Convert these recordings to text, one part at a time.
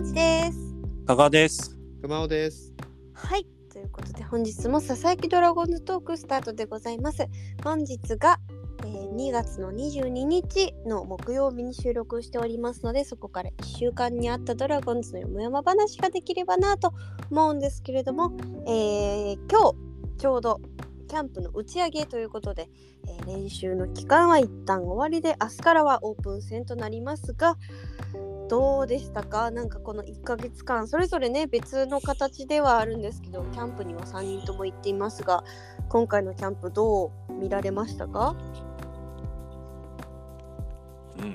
もちです。加賀です。熊尾です。はい。ということで本日もささやきドラゴンズトークスタートでございます。本日が、えー2月の22日の木曜日に収録しておりますのでそこから1週間にあったドラゴンズのよもやま話ができればなと思うんですけれども、えー今日ちょうどキャンプの打ち上げということで、えー練習の期間は一旦終わりで明日からはオープン戦となりますがどうでしたか？なんかこの1ヶ月間それぞれね別の形ではあるんですけどキャンプには3人とも行っていますが今回のキャンプどう見られましたか？うん。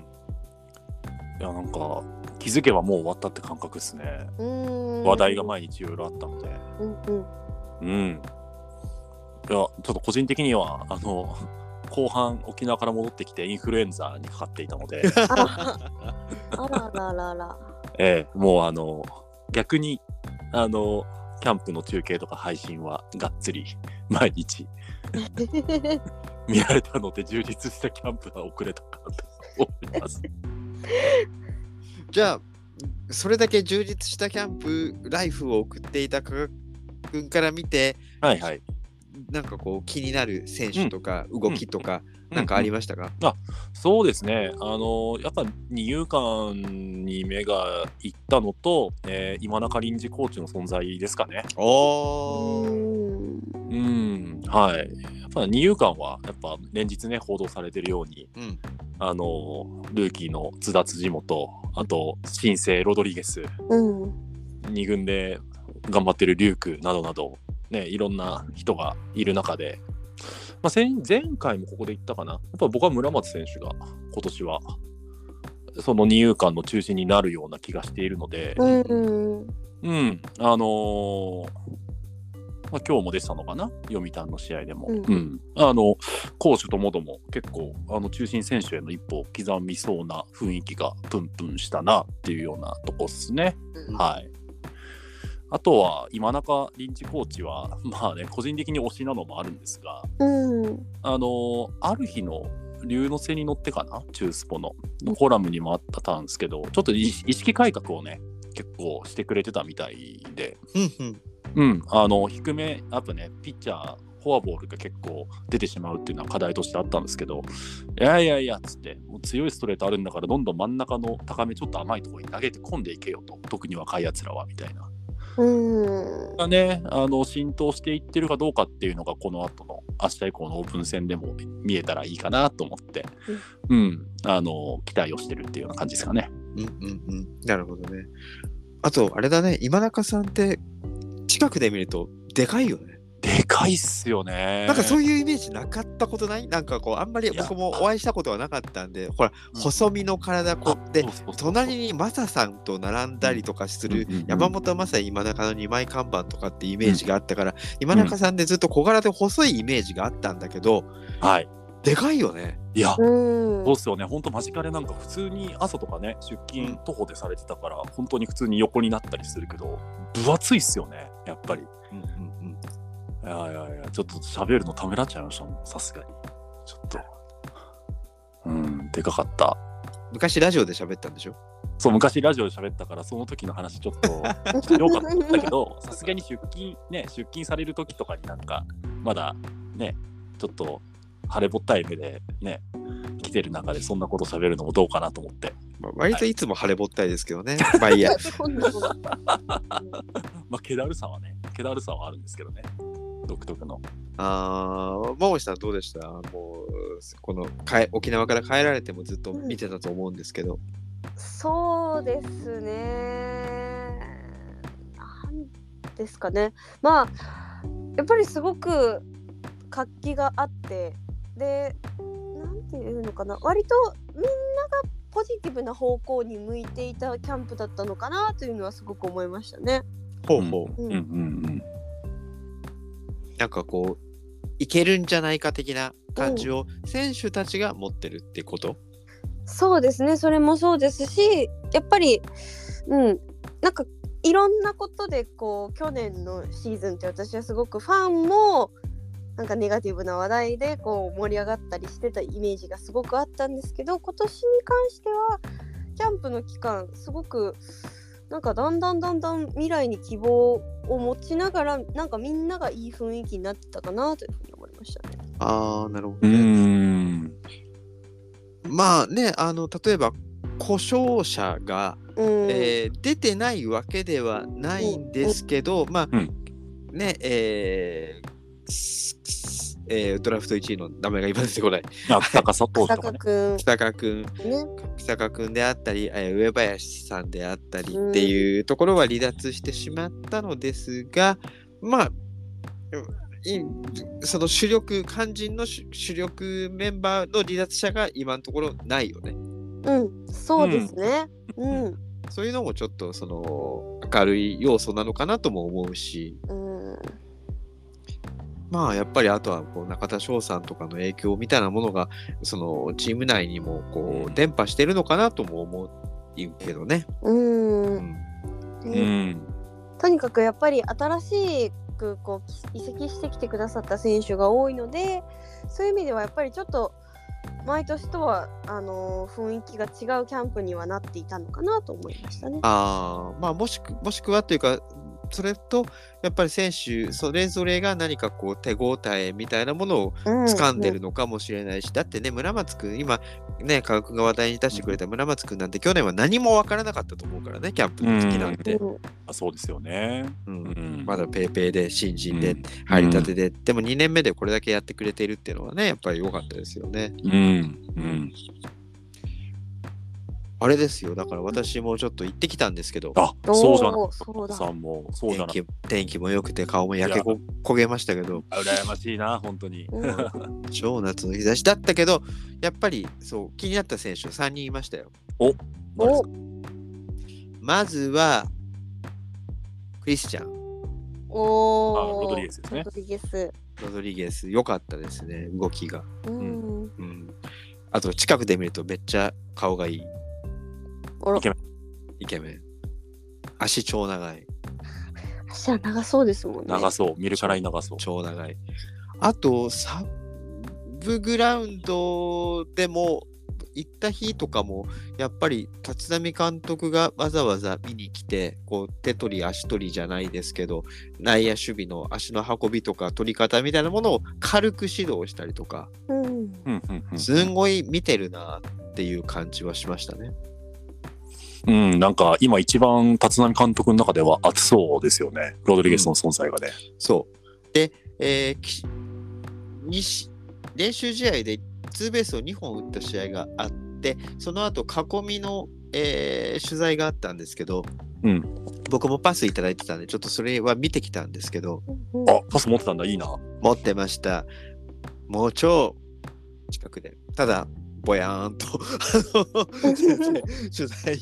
いや、なんか、気づけばもう終わったって感覚ですね。うーん話題が毎日いろいろあったので。うんうんうん。いや、ちょっと個人的には、あの、後半、沖縄から戻ってきてインフルエンザにかかっていたので、あらあらららら ええもうあの、逆に、あの、キャンプの中継とか配信はがっつり 毎日 見られたので充実したキャンプが遅れたかなと思います。じゃあ、それだけ充実したキャンプライフを送っていた加賀君から見て、はいはい。なんかこう気になる選手とか動きとか、うんなんかありましたか、そうですね、あのやっぱ二遊間に目がいったのと、えー今中臨時コーチの存在ですかね。おー。うーんうん、はい。やっぱ二遊間は、やっぱ連日ね、報道されてるように、うん。あのルーキーの津田辻元、あと新生ロドリゲス、うん二軍で頑張ってるリュークなどなど、ね、いろんな人がいる中で、まあ、前前回もここで言ったかな、やっぱ僕は村松選手が今年は、その二遊間の中心になるような気がしているので、うん。うん、あのーまあ、今日も出てたのかな、読谷の試合でも。うん。うん。あの攻守ともども結構あの中心選手への一歩を刻みそうな雰囲気がプンプンしたなっていうようなとこっすね。うん。はい。あとは今中臨時コーチは、まあね、個人的に推しなのもあるんですが、うん。あのある日の竜の背に乗ってかな、中スポの。のコラムにもあったんですけど、ちょっと意意識改革をね、結構してくれてたみたいで、うんあの低め、やっぱね、ピッチャー、フォアボールが結構出てしまうっていうのは課題としてあったんですけど、いやいやいや、つって、もう強いストレートあるんだから、どんどん真ん中の高め、ちょっと甘いところに投げて込んでいけよと、特に若いやつらは、みたいな。うんがね、あの浸透していってるかどうかっていうのが、この後の明日以降のオープン戦でも見えたらいいかなと思って、うん、あの期待をしてるっていうような感じですかね。うんうんうん。なるほどね。あと、あれだね、今中さんって近くで見るとでかいよね。でかいっすよね。なんかそういうイメージなかったことない？なんかこう、あんまり僕もお会いしたことはなかったんで、ほら、うん。細身の体こうでそうそうそうそう。隣にマサさんと並んだりとかする山本昌今中の2枚看板とかってイメージがあったから、今中さんでずっと小柄で細いイメージがあったんだけど、はい。でかいよね。いや、うん。そうっすよね、本当間近でなんか普通に朝とかね、出勤徒歩でされてたから、本当に普通に横になったりするけど、分厚いっすよね、やっぱり。いうんうんうん。やいやいや、ちょっと喋るのためらっちゃいましたもん、さすがに。ちょっと。うん、でかかった。昔ラジオで喋ったんでしょ？そう、昔ラジオで喋ったから、その時の話ちょっとしてよかったんだけど、さすがに出勤、ね、出勤される時とかになんか、まだね、ちょっと晴れぼったい目でね、来てる中でそんなこと喋るのもどうかなと思って。まあ、割といつも晴れぼったいですけどね。まあいいや。まあ、気だるさはね、気だるさはあるんですけどね、独特の。あー、ももさんどうでした？もう、このかえ沖縄から帰られてもずっと見てたと思うんですけど。そうですね。なんですかね。まあやっぱりすごく活気があってでなんていうのかな割とみんながポジティブな方向に向いていたキャンプだったのかなというのはすごく思いましたね。ほうほう。うんうんうんなんかこう、いけるんじゃないか的な感じを選手たちが持ってるってこと？そうですね。それもそうですしやっぱりうん。なんかいろんなことでこう去年のシーズンって私はすごくファンもなんかネガティブな話題でこう盛り上がったりしてたイメージがすごくあったんですけど今年に関してはキャンプの期間すごくなんかだんだんだんだん未来に希望を持ちながらなんかみんながいい雰囲気になってたかなというふうに思いましたね。ああ、なるほうどね。ん。まあね、あの、例えば、故障者が、うん、えー出てないわけではないんですけど、まあ、うんね、えーえードラフト1位の名前が今出てこない。あ、高佐藤とかね。坂くんね。北川君であったり、えー上林さんであったりうんっていうところは離脱してしまったのですが、まあ、いその主力、肝心の主主力メンバーの離脱者が今のところないよね。うん、そうですね。うん。そういうのもちょっとその明るい要素なのかなとも思うし、うん。まあやっぱりあとはこう中田翔さんとかの影響みたいなものがそのチーム内にもこううん伝播してるのかなとも思うけどね。うん。うんうねん。とにかくやっぱり新しくこう移籍してきてくださった選手が多いのでそういう意味ではやっぱりちょっと毎年とはあのー雰囲気が違うキャンプにはなっていたのかなと思いましたね。ああまあもしくもしくはというかそれとやっぱり選手それぞれが何かこう手応えみたいなものを掴んでるのかもしれないし、だってね村松くん今ね科学が話題に出してくれた村松くんなんて去年は何も分からなかったと思うからねキャンプの時なんて、うんあそうですよね。うんうん。まだペーペーで新人でうん入りたてで、でも2年目でこれだけやってくれているっていうのはねやっぱり良かったですよね。うん。うん。あれですよ。だから私もちょっと行ってきたんですけど。あ、そうじゃなそうだ。さんも、そうじゃない。天気天気も良くて顔も焼けこ焦げましたけど。あ羨ましいな、本当に。うん。超夏の日差しだったけどやっぱりそう気になった選手3人いましたよ。おか？まずはクリスチャン。おー。あロドリゲスですね。ロドリゲス。ロドリゲス良かったですね動きが。うん。うん、あと近くで見るとめっちゃ顔がいいイケメイケメン。足超長い足は長そうですもんね。長そう。見るからに長そう。超長い。あとサブグラウンドでも行った日とかもやっぱり立浪監督がわざわざ見に来てこう手取り足取りじゃないですけど内野守備の足の運びとか取り方みたいなものを軽く指導したりとかうん。うんうんうんすんごい見てるなっていう感じはしましたね。うん、なんか今一番立浪監督の中では熱そうですよね。ロドリゲスの存在がね。そう。で、えー練習試合でツーベースを2本打った試合があって、その後囲みの、えー取材があったんですけど、うん僕もパスいただいてたんで、ちょっとそれは見てきたんですけど、うんあ、パス持ってたんだ、いいな。持ってました。もう超近くで。ただ、ぼやーんと、あの取材、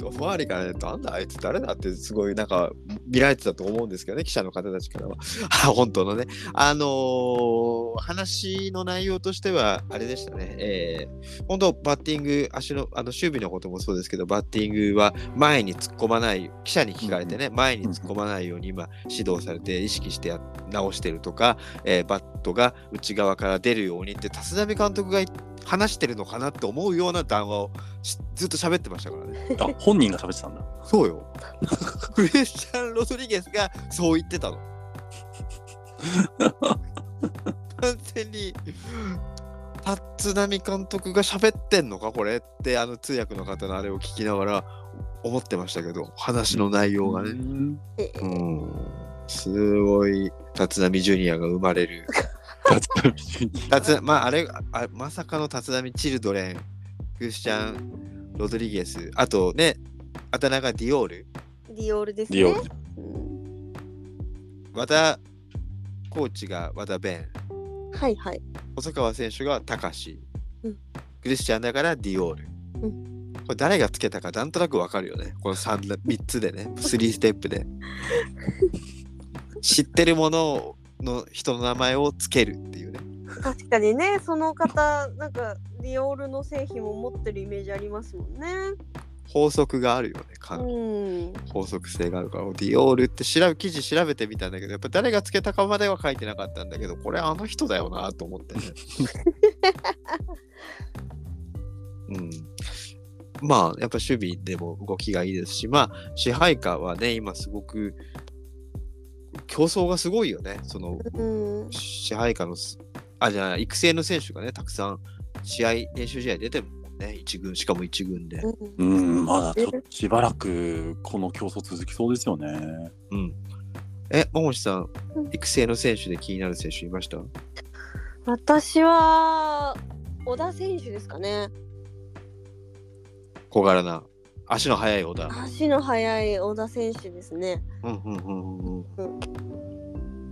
周りからね、なんだあいつ誰だってすごいなんか見られてたと思うんですけどね、記者の方たちからは。あ 本当のね。あのー話の内容としては、あれでしたね。えー、本当バッティング、足の、あの、守備のこともそうですけど、バッティングは前に突っ込まない、記者に聞かれてね、前に突っ込まないように今指導されて意識してや直してるとか、えーバットが内側から出るようにって、立浪監督が話してるのかなって思うような談話をしずっと喋ってましたからね。あ、本人が喋ってたんだ。そうよ。クリスチャン・ロドリゲスがそう言ってたの。完全に、立浪監督が喋ってんのかこれって、あの通訳の方のあれを聞きながら思ってましたけど、話の内容がね。うんえうん。すごい、立浪ジュニアが生まれる。立浪まあ、あれあ、まさかの立浪チルドレン、クリスチャン・ロドリゲス、あとね、あだ名がディオール。ディオールですね。ディオールうん和田コーチが和田弁、はいはい。細川選手が高志、うんクリスチャンだからディオール。うこれ誰がつけたかなんとなくわかるよね。この 3, 3つでね、3ステップで。知ってるものの人の名前をつけるっていうね。確かにね、その方、なんかディオールの製品も持ってるイメージありますもんね。法則があるよね。かうん。法則性があるから、ディオールって調べ記事調べてみたんだけど、やっぱ誰がつけたかまでは書いてなかったんだけど、これあの人だよなと思ってね。うん。まあ、やっぱ守備でも動きがいいですし、まあ、支配下はね、今すごく、競争がすごいよね。その、うん支配下のす、あ、じゃあ、育成の選手がね、たくさん試合、練習試合出てるもんね。一軍、しかも一軍で。うん、まだちょっとしばらくこの競争続きそうですよね。うん。え、桃地さんうん、育成の選手で気になる選手いました？私は小田選手ですかね。小柄な。足の速い小田。足の速い小田選手ですね。うんうんうんうんううん。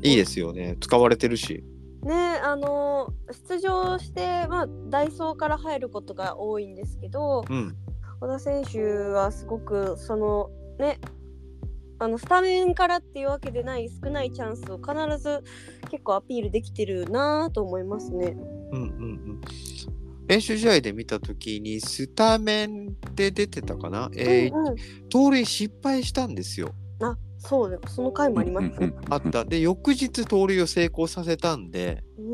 いいですよね。使われてるし。ねあの出場して、まあ、ダイソーから入ることが多いんですけどうん。小田選手はすごくそのねあのスタメンからっていうわけでない少ないチャンスを必ず結構アピールできてるなと思いますね。うんうんうん。練習試合で見たときに、スタメンで出てたかな？えーうんうん盗塁失敗したんですよ。あそうだその回もありますね。あった。で、翌日盗塁を成功させたんで、うん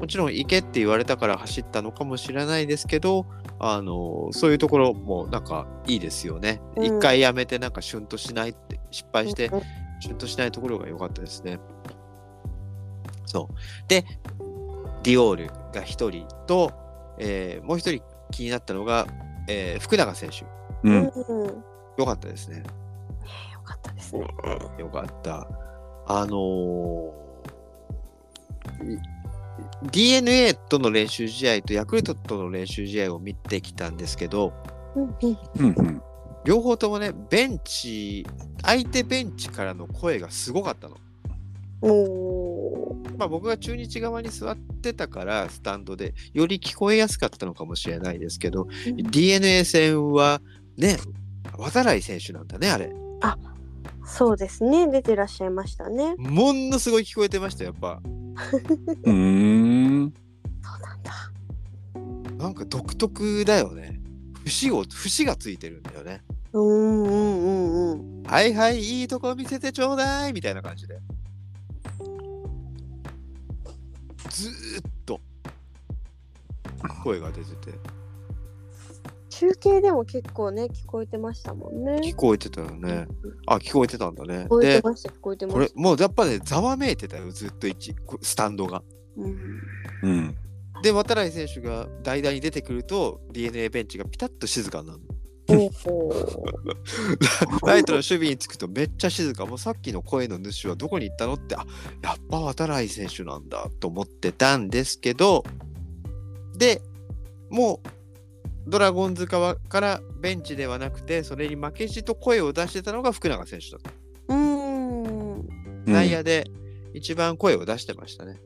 もちろん行けって言われたから走ったのかもしれないですけど、あのそういうところもなんかいいですよね。うん一、回やめてなんかシュンとしないって失敗してうんシュンとしないところが良かったですね。そう。で、ディオールが一人と、えーもう一人気になったのが、えー福永選手。う。うんんうん良かったですね。よかったですね。よかった。あのーい DNA との練習試合とヤクルトとの練習試合を見てきたんですけど、うんうんうんうん。両方ともね、ベンチ、相手ベンチからの声がすごかったの。まあ僕が中日側に座ってたから、スタンドで、より聞こえやすかったのかもしれないですけど、DNA 戦はね、渡来選手なんだね、あれ。そうですね出てらっしゃいましたね。ものすごい聞こえてました、やっぱ。うーん。そうなんだ。なんか独特だよね。節を、節がついてるんだよね。うんうんうんうん。はいはい、いいとこ見せてちょうだいみたいな感じで。ずーっと声が出てて、中継でも結構ね聞こえてましたもんね。聞こえてたよね。あ、聞こえてたんだね聞。こえでて、ました聞こえてまこれした。もうやっぱね、ざわめいてたよ、ずっと一こスタンドが。うんうん。で、渡来選手が代打に出てくると、DNA ベンチがピタッと静かになるの。ライトの守備につくとめっちゃ静か。もうさっきの声の主はどこに行ったのって、あやっぱ渡来選手なんだと思ってたんですけど、で、もうドラゴンズ側からベンチではなくて、それに負けじと声を出してたのが福永選手だった。うーん。内野で一番声を出してましたね。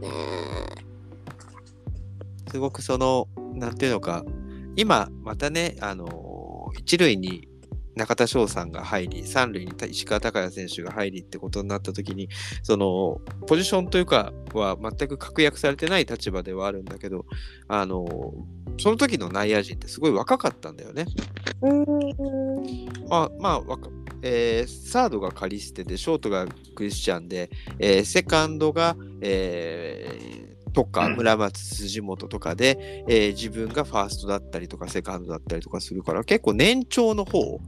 ねすごくその、なんていうのか、今またね、あのー一塁に中田翔さんが入り、三塁に石川昂弥選手が入りってことになった時に、その、ポジションというかは全く確約されてない立場ではあるんだけど、あのーその時の内野陣ってすごい若かったんだよね。あ、まあ、わかえーサードがカリステで、ショートがクリスチャンで、えーセカンドが、えーとか、うん村松辻元とかで、えー自分がファーストだったりとか、セカンドだったりとかするから、結構年長の方。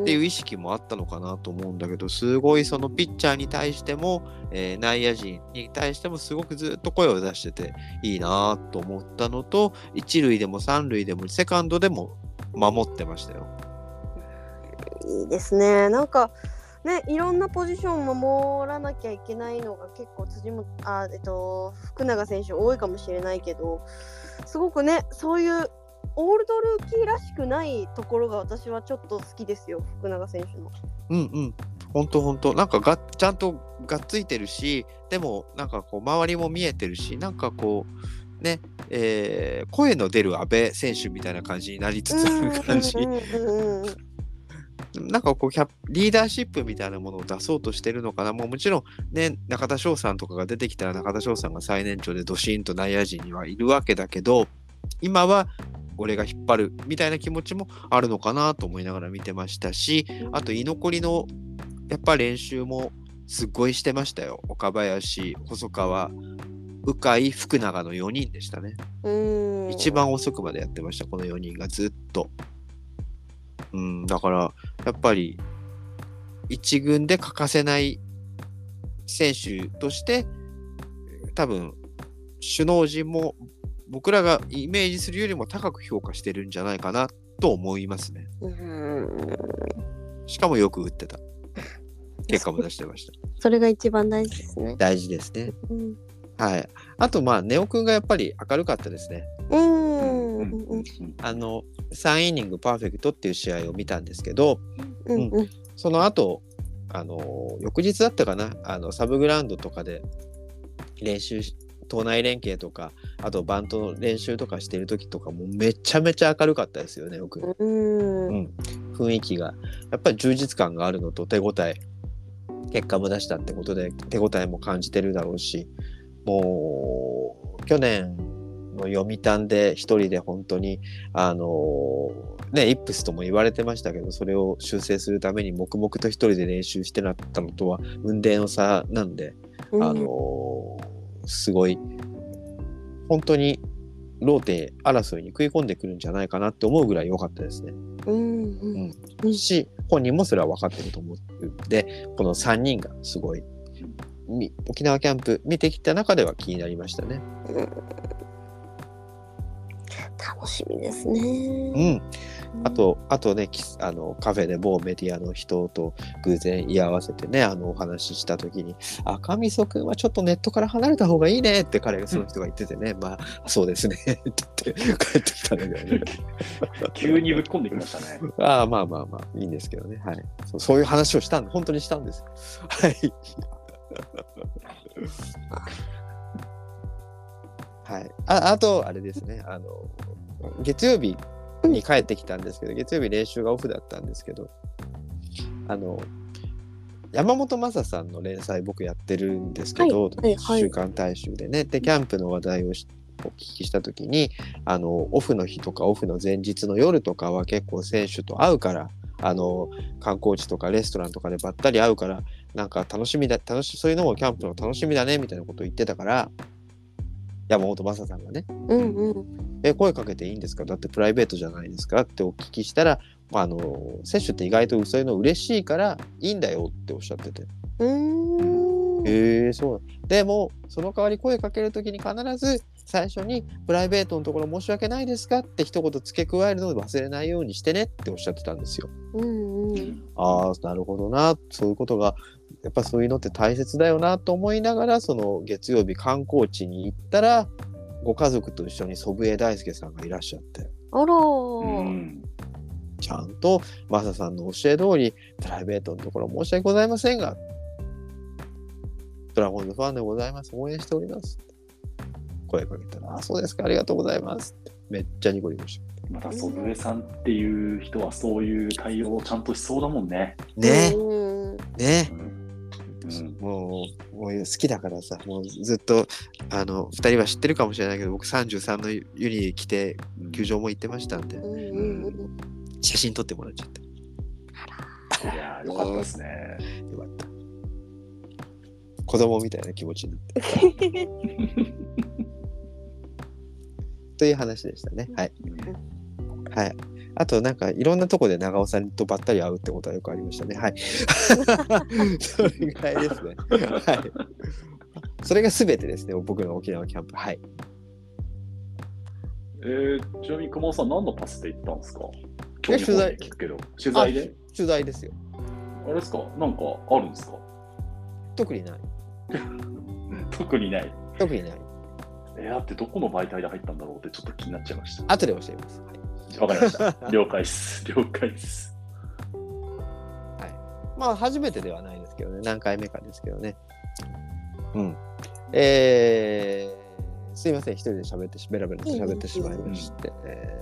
っていう意識もあったのかなと思うんだけど、すごいそのピッチャーに対しても、えー内野陣に対してもすごくずっと声を出してていいなと思ったのと、一塁でも三塁でもセカンドでも守ってましたよ。いいですね。なんかね、いろんなポジションを守らなきゃいけないのが結構辻もあえっと福永選手多いかもしれないけど、すごくねそういうオールドルーキーらしくないところが私はちょっと好きですよ福永選手の。うんうん。ほんとほんと。なんかがちゃんとがっついてるし、でもなんかこう周りも見えてるし、なんかこう、ね、えー声の出る阿部選手みたいな感じになりつつある感じ。なんかこうキャリーダーシップみたいなものを出そうとしてるのかな。もうもちろんね、中田翔さんとかが出てきたら中田翔さんが最年長でドシーンと内野陣にはいるわけだけど、今は俺が引っ張るみたいな気持ちもあるのかなと思いながら見てましたし、あと居残りのやっぱ練習もすっごいしてましたよ。岡林、細川、鵜飼福永の4人でしたね。うん。一番遅くまでやってましたこの4人がずっと。うんだからやっぱり一軍で欠かせない選手として多分首脳陣も僕らがイメージするよりも高く評価してるんじゃないかなと思いますね。うん。しかもよく打ってた。結果も出してました。それが一番大事ですね。大事ですね。うん。はい。あとまあネオくんがやっぱり明るかったですね。うん。あの3イニングパーフェクトっていう試合を見たんですけど、うん。うん。その後、あの翌日だったかな、あのサブグラウンドとかで練習し、党内連携とか、あとバントの練習とかしてる時とかもめちゃめちゃ明るかったですよね、僕。うん。雰囲気が。やっぱり充実感があるのと手応え、結果も出したってことで手応えも感じてるだろうし、もう去年の読谷で一人で本当に、あのね、イップスとも言われてましたけど、それを修正するために黙々と一人で練習してなったのとは運命の差なんで、うん。あのすごい、本当にローテ争いに食い込んでくるんじゃないかなって思うぐらい良かったですね。うん。うん。うんし、本人もそれは分かってると思うんで、この3人がすごい、み沖縄キャンプ見てきた中では気になりましたね。楽しみですね。うん。あと、あとね、きあのカフェで某メディアの人と偶然居合わせてね、あのお話ししたときに、赤みそくんはちょっとネットから離れた方がいいねって彼がその人が言っててね、まあ、そうですねって言って帰ってきたんだけどね。急にぶっ込んできましたね。ああ、まあまあまあ、いいんですけどね。はい。そうそういう話をしたん本当にしたんです。はい。はい。ああと、あれですね。あの、月曜日に帰ってきたんですけど、月曜日練習がオフだったんですけど、あの、山本昌さんの連載僕やってるんですけど、はいはいはい週刊大衆でね。で、キャンプの話題をしお聞きしたときに、あの、オフの日とかオフの前日の夜とかは結構選手と会うから、あの、観光地とかレストランとかでばったり会うから、なんか楽しみだ、楽し、そういうのもキャンプの楽しみだね、みたいなことを言ってたから、山本昌さんがね、うんうん。え、声かけていいんですか？だってプライベートじゃないですかってお聞きしたら、まあ、あの、選手って意外とそういうの嬉しいからいいんだよっておっしゃってて。うえそう。でも、その代わり声かけるときに必ず最初にプライベートのところ申し訳ないですかって一言付け加えるのを忘れないようにしてねっておっしゃってたんですよ。うんうん。ああ、なるほどな。そういうことが、やっぱそういうのって大切だよなと思いながら、その月曜日観光地に行ったら、ご家族と一緒に祖父江大輔さんがいらっしゃって、あらうー。ん。ちゃんとマサさんの教え通り、プライベートのところ申し訳ございませんが、ドラゴンズファンでございます。応援しております。声かけたら、あ、そうですか、ありがとうございます。めっちゃニコニコしまた祖父江さんっていう人はそういう対応をちゃんとしそうだもんね。た。ねうんねうん。もう、もう好きだからさ、もうずっと、あの、二人は知ってるかもしれないけど、僕33のユニ着て、うん球場も行ってましたんで、うんうんうん。写真撮ってもらっちゃって。いやー、よかったですね。よかった。子供みたいな気持ちになって。という話でしたね。はい。はい。あと、なんか、いろんなとこで長尾さんとばったり会うってことはよくありましたね。はい。それぐらいですね。はい。それが全てですね、僕の沖縄キャンプ。はい。えー、ちなみに熊尾さん何のパスで行ったんですか？え取材聞くけど。取材で？取材ですよ。あれですか？なんかあるんですか？特にない。特にない。特にない。えー、だってどこの媒体で入ったんだろうってちょっと気になっちゃいました。後で教えます。はい。わかりました。了解です。了解です。まあ、初めてではないですけどね。何回目かですけどね。うん。えー、すいません。一人で喋ってし、ベラベラと喋ってしまいまして。え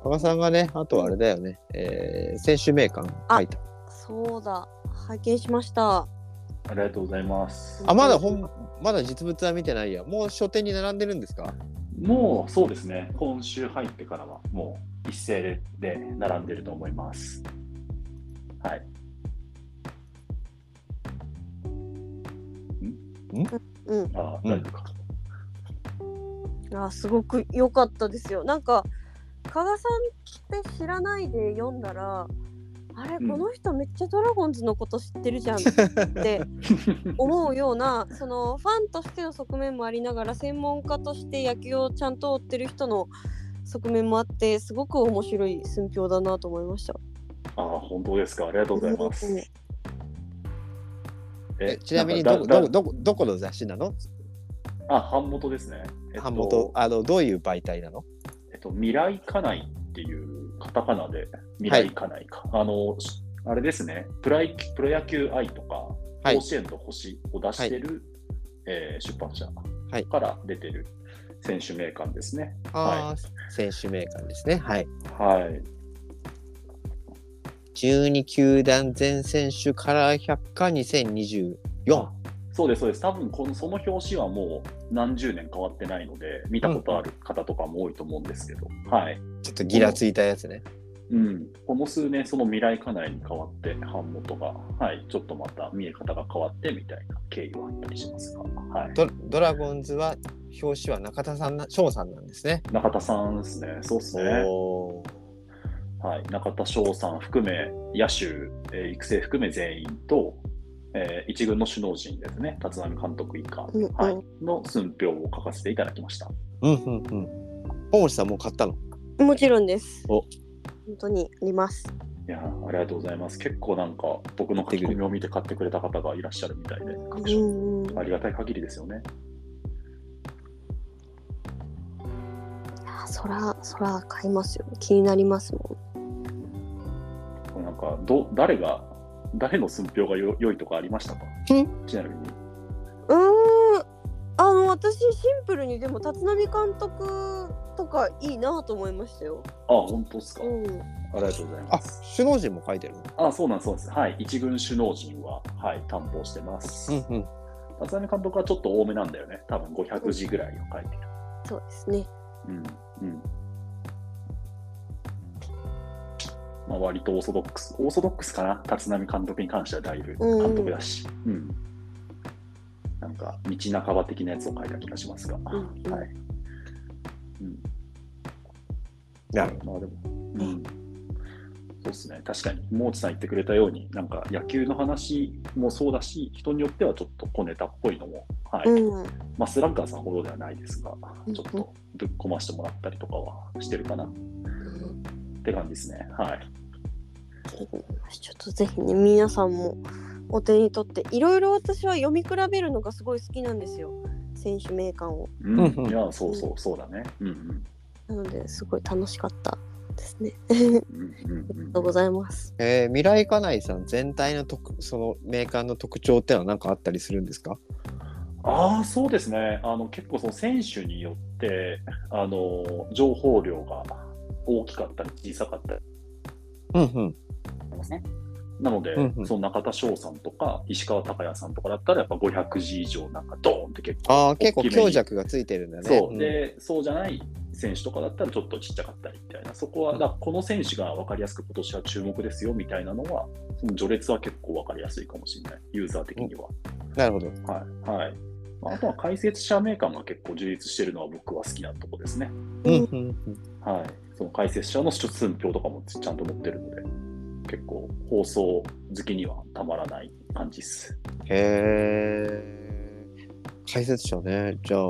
ー、加賀さんがね、あとあれだよね。えー、選手名鑑書いた。そうだ。拝見しました。ありがとうございます。あ、まだ本、まだ実物は見てないや。もう書店に並んでるんですか？もうそうですね、今週入ってからはもう一斉で並んでると思います。はい。うん。あ、うん大丈夫か。あすごく良かったですよ。なんか加賀さんって知らないで読んだらあれ、うんこの人めっちゃドラゴンズのこと知ってるじゃんって 思うようなそのファンとしての側面もありながら専門家として野球をちゃんと追ってる人の側面もあってすごく面白い寸評だなと思いました。ああ、本当ですか。ありがとうございます。うんえちなみにどこどこどこどこの雑誌なの？あ、版元ですね。えっと版元？あのどういう媒体なの？えっと、未来家内っていうカタカナで未来家内か。あの、しあれですね、プロ野球プロ野球愛とか、はい甲子園と星を出してる、えー出版社はいから出てる選手名鑑ですね。ああ、選手名鑑ですね。はい。はい。12球団全選手カラー百科2024。そうです、そうです。多分このその表紙はもう何十年変わってないので、見たことある方とかも多いと思うんですけど、はい。ちょっとギラついたやつね。うん、この数年、その未来家内に変わって、版元が、はい、ちょっとまた見え方が変わってみたいな経緯はあったりしますが、はい、ドドラゴンズは表紙は中田さんな翔さんなんですね。中田さんですね、そうですね、はい、中田翔さん含め、野手、えー育成含め全員と、えー一軍の首脳陣ですね、立浪監督以下、うんうんはい、の寸評を書かせていただきました。うんうんうん。本森さんもう買ったの？もちろんです。お本当にあります。いやーありがとうございます。結構なんか、僕の書き込みを見て買ってくれた方がいらっしゃるみたいで、う各所んうん。ありがたい限りですよね。あそらそら買いますよ。気になりますもん。なんかど誰が誰の寸評がよ良いとかありましたか？ちなみに。うーんあの私シンプルにでも立浪監督とかいいなと思いましたよ。あ、本当ですか。うん。ありがとうございあます。首脳陣も書いてるのあ、そうなんです、そうなんです。はい。一軍首脳陣は、はい、担保してます。うんうん。立浪監督はちょっと多めなんだよね。多分500字ぐらいを書いてる。そうですね。うん。うん。まあ、割とオーソドックス。オーソドックスかな？立浪監督に関してはだいぶ監督だし。うん。なんか、道半ば的なやつを書いた気がしますが。うんはい。うん。なるほど。まあでも、うん。そうですね。確かに、モーチさん言ってくれたように、なんか野球の話もそうだし、人によってはちょっと小ネタっぽいのも、はい。うん。まあ、スラッガーさんほどではないですが、うんちょっとぶっ込ましてもらったりとかはしてるかなって感じですね。はい。ちょっとぜひね皆さんもお手に取っていろいろ私は読み比べるのがすごい好きなんですよ選手名鑑を。うん、うんうんいや、そうそう、そうだね。うんうん。なのですごい楽しかったですね。うんうんありうんがとうございます。えー、未来家内さん全体の特そのメーカーの特徴ってのは何かあったりするんですか？ああ、そうですね。あの結構その選手によって、あの情報量が大きかったり小さかったりうんうん。しますね。なので、うんうんその中田翔さんとか石川昂弥さんとかだったらやっぱ500字以上なんかドーンって結構ああ、結構強弱がついてるんだね。そう、んで、そうじゃない選手とかだったらちょっとちっちゃかったりみたいな、そこは、だこの選手が分かりやすく今年は注目ですよみたいなのは、その序列は結構分かりやすいかもしれない、ユーザー的には。なるほど。はい。はい。まああとは解説者名鑑が結構充実してるのは僕は好きなとこですね。うんうんうん。はい。その解説者の出寸評とかもちゃんと持ってるので、結構放送好きにはたまらない感じです。へえ。解説者ね。じゃあ、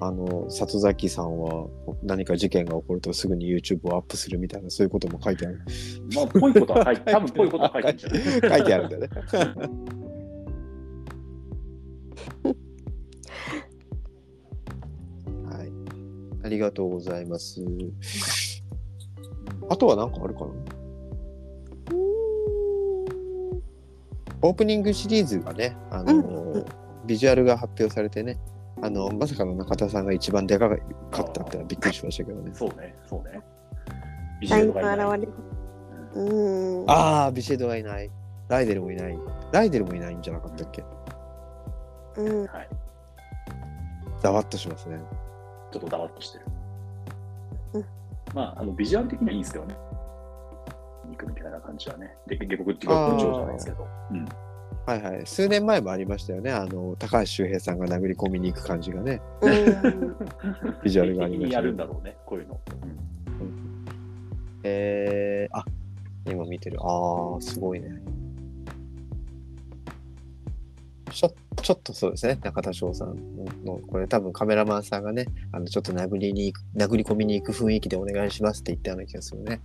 あの、里崎さんは何か事件が起こるとすぐに YouTube をアップするみたいな、そういうことも書いてある。まあ、ぽいことは書いて、多分ぽいことは書いてるんじゃない書いてあるんだよね。はい。ありがとうございます。あとは何かあるかな？オープニングシリーズがね、あのうんビジュアルが発表されてね、あのまさかの中田さんが一番でかかったってのはびっくりしましたけどね。そうね、そうね。ビジュアラインルがいないが現れる。うん。ああ、ビシエドがいない。ライデルもいない。ライデルもいないんじゃなかったっけ？うん。はい。ざわっとしますね。ちょっとだわっとしてる。うんまあ、あのビジュアル的にはいいんですけどね。肉みたいな感じはね。で、下克上じゃないですけど。うん。はいはい。数年前もありましたよね。あの、高橋周平さんが殴り込みに行く感じがね。うんビジュアルがありましたねやるんだろうね、こういうの。えー、あ、今見てる。ああ、すごいね。ちょちょっとそうですね、中田翔さんの、これ多分カメラマンさんがね、あのちょっと殴りに行く、殴り込みに行く雰囲気でお願いしますって言ったような気がするね。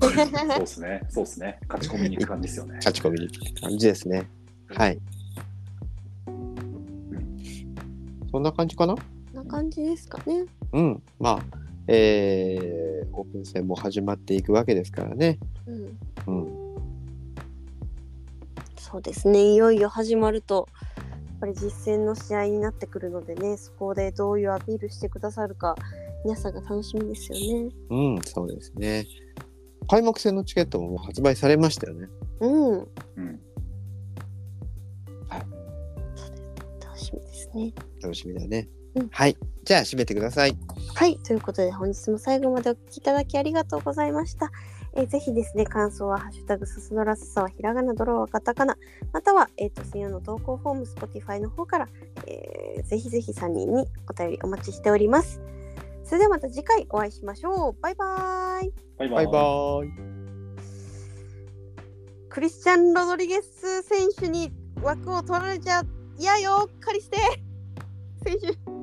そうですね、そうですね。勝ち込みに行く感じですよね。勝ち込みに行く感じですね。はい。そんな感じかな？な感じですかね。うん。まあ、えー、オープン戦も始まっていくわけですからね。うん、うん。そうですね。いよいよ始まると、ぱり実戦の試合になってくるのでね、そこでどういうアピールしてくださるか、皆さんが楽しみですよね。うん、そうですね。開幕戦のチケットももう発売されましたよね。うん、うん。楽しみですね。楽しみだね。うんはい。じゃあ、締めてください。はい、ということで本日も最後までお聞きいただきありがとうございました。えーぜひですね、感想はハッシュタグすすのらすさはひらがな、ドローはカタカナ、または、えー、と専用の投稿フォーム、Spotify の方から、えーぜひぜひ3人にお便りお待ちしております。それではまた次回お会いしましょう。バイバーイ。バイバイバーイ。クリスチャン・ロドリゲス選手に枠を取られちゃ嫌よ、カリステ選手。